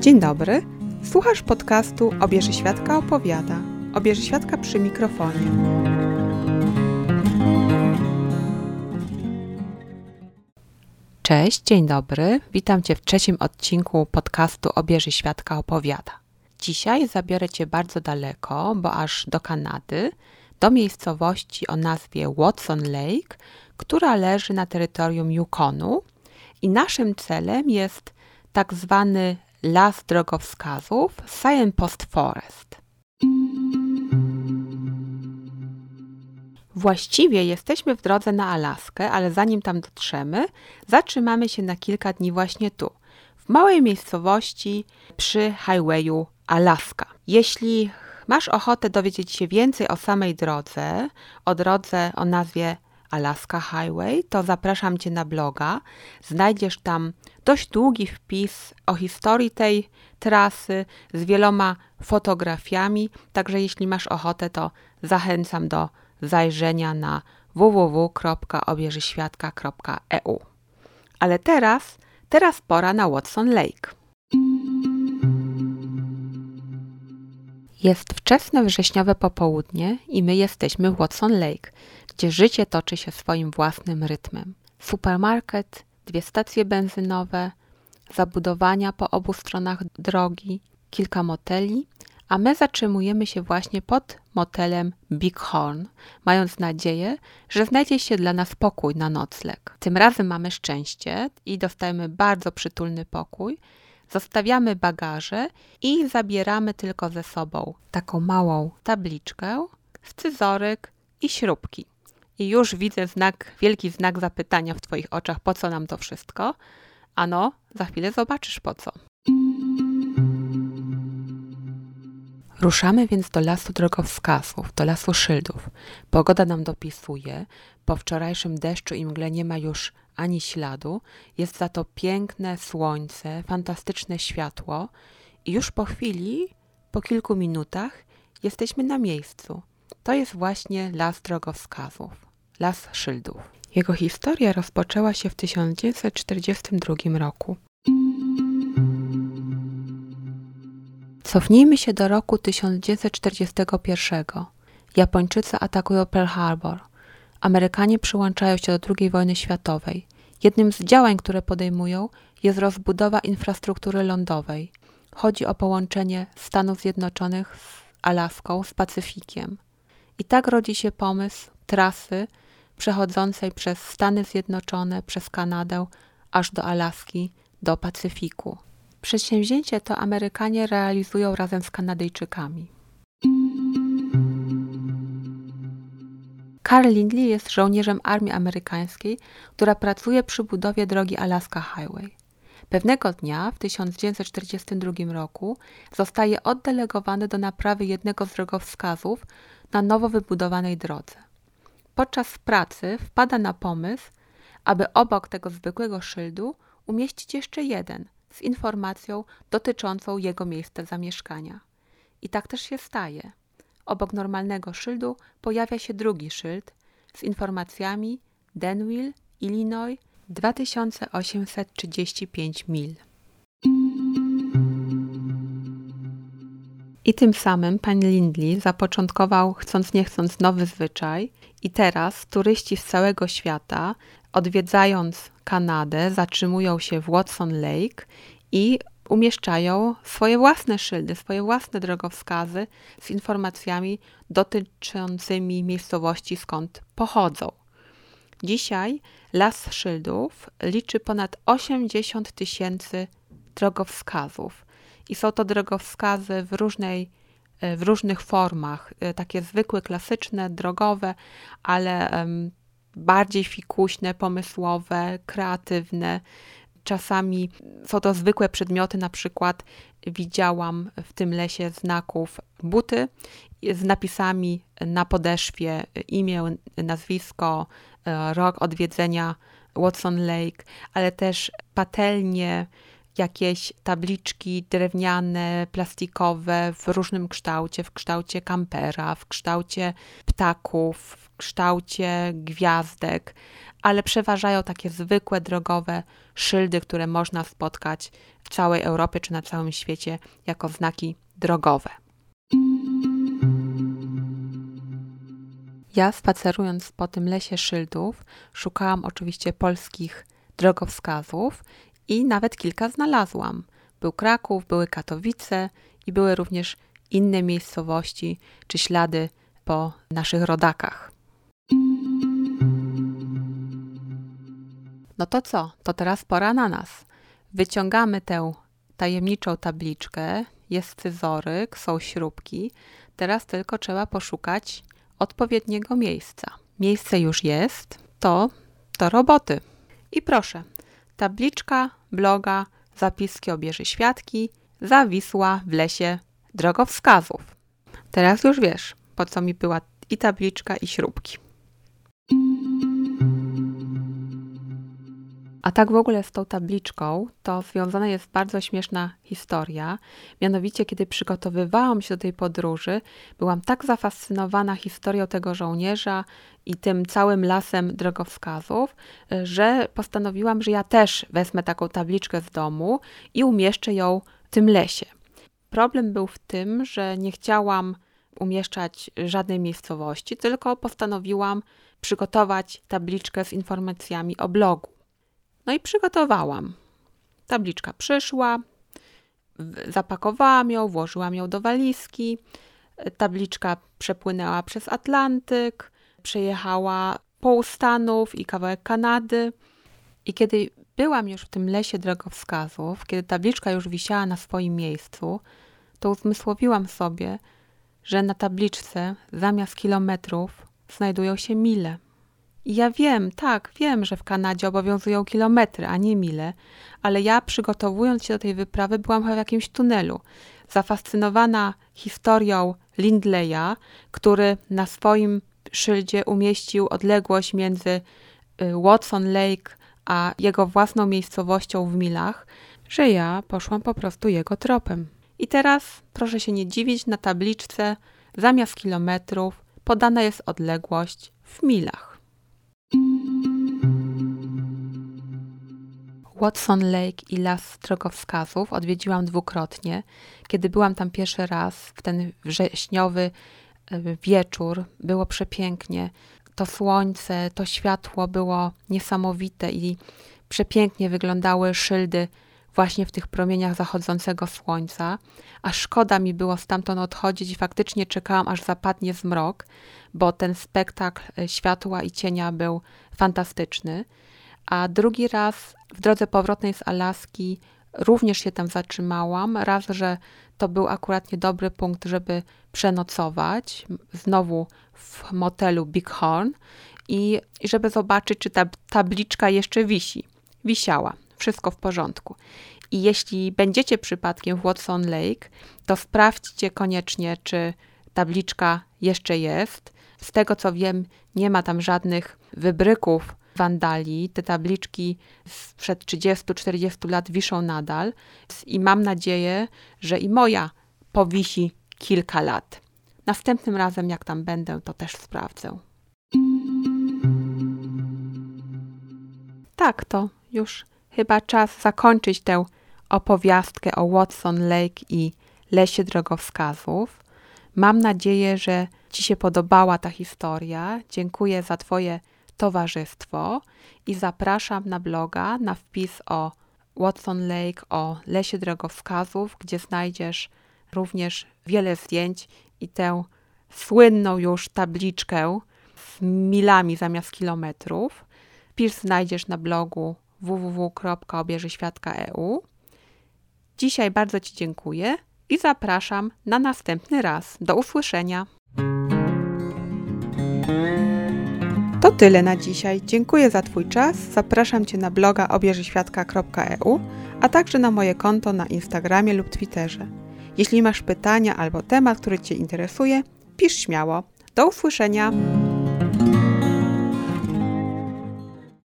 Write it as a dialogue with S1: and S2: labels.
S1: Dzień dobry. Słuchasz podcastu Obieży Świadka opowiada. Obieży Świadka przy mikrofonie. Cześć, dzień dobry. Witam Cię w trzecim odcinku podcastu Obieży Świadka opowiada. Dzisiaj zabiorę Cię bardzo daleko, bo aż do Kanady, do miejscowości o nazwie Watson Lake, która leży na terytorium Yukonu. I naszym celem jest tak zwany las drogowskazów Signpost Forest. Właściwie jesteśmy w drodze na Alaskę, ale zanim tam dotrzemy, zatrzymamy się na kilka dni właśnie tu, w małej miejscowości przy highwayu Alaska. Jeśli masz ochotę dowiedzieć się więcej o samej drodze, o drodze o nazwie Alaska Highway, to zapraszam Cię na bloga. Znajdziesz tam dość długi wpis o historii tej trasy z wieloma fotografiami, także jeśli masz ochotę, to zachęcam do zajrzenia na www.obierzyświadka.eu. Ale teraz, teraz pora na Watson Lake. Jest wczesne wrześniowe popołudnie i my jesteśmy w Watson Lake, gdzie życie toczy się swoim własnym rytmem. Supermarket, dwie stacje benzynowe, zabudowania po obu stronach drogi, kilka moteli, a my zatrzymujemy się właśnie pod motelem Big Horn, mając nadzieję, że znajdzie się dla nas pokój na nocleg. Tym razem mamy szczęście i dostajemy bardzo przytulny pokój. Zostawiamy bagaże i zabieramy tylko ze sobą taką małą tabliczkę, scyzoryk i śrubki. I już widzę znak, wielki znak zapytania w Twoich oczach, po co nam to wszystko? Ano, za chwilę zobaczysz po co. Ruszamy więc do lasu drogowskazów, do lasu szyldów. Pogoda nam dopisuje. Po wczorajszym deszczu i mgle nie ma już ani śladu. Jest za to piękne słońce, fantastyczne światło i już po chwili, po kilku minutach, jesteśmy na miejscu. To jest właśnie las drogowskazów, las szyldów. Jego historia rozpoczęła się w 1942 roku. Cofnijmy się do roku 1941. Japończycy atakują Pearl Harbor. Amerykanie przyłączają się do II wojny światowej. Jednym z działań, które podejmują, jest rozbudowa infrastruktury lądowej. Chodzi o połączenie Stanów Zjednoczonych z Alaską, z Pacyfikiem. I tak rodzi się pomysł trasy przechodzącej przez Stany Zjednoczone, przez Kanadę, aż do Alaski, do Pacyfiku. Przedsięwzięcie to Amerykanie realizują razem z Kanadyjczykami. Carl Lindley jest żołnierzem armii amerykańskiej, która pracuje przy budowie drogi Alaska Highway. Pewnego dnia w 1942 roku zostaje oddelegowany do naprawy jednego z drogowskazów na nowo wybudowanej drodze. Podczas pracy wpada na pomysł, aby obok tego zwykłego szyldu umieścić jeszcze jeden – z informacją dotyczącą jego miejsca zamieszkania. I tak też się staje. Obok normalnego szyldu pojawia się drugi szyld z informacjami Denville, Illinois, 2835 mil. I tym samym pan Lindley zapoczątkował, chcąc nie chcąc, nowy zwyczaj, i teraz turyści z całego świata, odwiedzając Kanadę, zatrzymują się w Watson Lake i umieszczają swoje własne szyldy, swoje własne drogowskazy z informacjami dotyczącymi miejscowości, skąd pochodzą. Dzisiaj Las Szyldów liczy ponad 80 tysięcy drogowskazów i są to drogowskazy w, różnej, w różnych formach, takie zwykłe, klasyczne, drogowe, ale bardziej fikuśne, pomysłowe, kreatywne. Czasami są to zwykłe przedmioty, na przykład widziałam w tym lesie znaków buty z napisami na podeszwie imię, nazwisko, e, rok odwiedzenia Watson Lake, ale też patelnie, jakieś tabliczki drewniane, plastikowe w różnym kształcie, w kształcie kampera, w kształcie ptaków, w kształcie gwiazdek, ale przeważają takie zwykłe drogowe szyldy, które można spotkać w całej Europie czy na całym świecie jako znaki drogowe. Ja spacerując po tym lesie szyldów, szukałam oczywiście polskich drogowskazów i nawet kilka znalazłam. Był Kraków, były Katowice i były również inne miejscowości czy ślady po naszych rodakach. No to co? To teraz pora na nas. Wyciągamy tę tajemniczą tabliczkę, jest scyzoryk, są śrubki. Teraz tylko trzeba poszukać odpowiedniego miejsca. Miejsce już jest, to do roboty. I proszę, tabliczka, bloga, zapiski obieży świadki zawisła w lesie drogowskazów. Teraz już wiesz, po co mi była i tabliczka, i śrubki. A tak w ogóle z tą tabliczką, to związana jest bardzo śmieszna historia. Mianowicie, kiedy przygotowywałam się do tej podróży, byłam tak zafascynowana historią tego żołnierza i tym całym lasem drogowskazów, że postanowiłam, że ja też wezmę taką tabliczkę z domu i umieszczę ją w tym lesie. Problem był w tym, że nie chciałam umieszczać żadnej miejscowości, tylko postanowiłam przygotować tabliczkę z informacjami o blogu. No i przygotowałam. Tabliczka przyszła, zapakowałam ją, włożyłam ją do walizki. Tabliczka przepłynęła przez Atlantyk, przejechała pół Stanów i kawałek Kanady. I kiedy byłam już w tym lesie drogowskazów, kiedy tabliczka już wisiała na swoim miejscu, to uzmysłowiłam sobie, że na tabliczce zamiast kilometrów znajdują się mile. I ja wiem, tak, wiem, że w Kanadzie obowiązują kilometry, a nie mile, ale ja przygotowując się do tej wyprawy byłam w jakimś tunelu. Zafascynowana historią Lindleya, który na swoim szyldzie umieścił odległość między y, Watson Lake a jego własną miejscowością w milach, że ja poszłam po prostu jego tropem. I teraz proszę się nie dziwić, na tabliczce zamiast kilometrów podana jest odległość w milach. Watson Lake i Las Drogowskazów odwiedziłam dwukrotnie. Kiedy byłam tam pierwszy raz, w ten wrześniowy e, wieczór, było przepięknie. To słońce, to światło było niesamowite i przepięknie wyglądały szyldy właśnie w tych promieniach zachodzącego słońca, a szkoda mi było stamtąd odchodzić i faktycznie czekałam, aż zapadnie zmrok, bo ten spektakl e, światła i cienia był fantastyczny. A drugi raz w drodze powrotnej z Alaski również się tam zatrzymałam. Raz, że to był akurat niedobry punkt, żeby przenocować, znowu w motelu Bighorn i, i żeby zobaczyć, czy ta tabliczka jeszcze wisi. Wisiała, wszystko w porządku. I jeśli będziecie przypadkiem w Watson Lake, to sprawdźcie koniecznie, czy tabliczka jeszcze jest. Z tego co wiem, nie ma tam żadnych wybryków wandali. Te tabliczki sprzed 30-40 lat wiszą nadal i mam nadzieję, że i moja powisi kilka lat. Następnym razem, jak tam będę, to też sprawdzę. Tak, to już chyba czas zakończyć tę opowiastkę o Watson Lake i lesie drogowskazów. Mam nadzieję, że Ci się podobała ta historia. Dziękuję za Twoje towarzystwo i zapraszam na bloga na wpis o Watson Lake, o lesie drogowskazów, gdzie znajdziesz również wiele zdjęć i tę słynną już tabliczkę z milami zamiast kilometrów. Wpis znajdziesz na blogu www.obierzyświadka.eu. Dzisiaj bardzo Ci dziękuję i zapraszam na następny raz. Do usłyszenia. To tyle na dzisiaj. Dziękuję za Twój czas. Zapraszam Cię na bloga obierzyświadka.eu, a także na moje konto na Instagramie lub Twitterze. Jeśli masz pytania albo temat, który Cię interesuje, pisz śmiało. Do usłyszenia!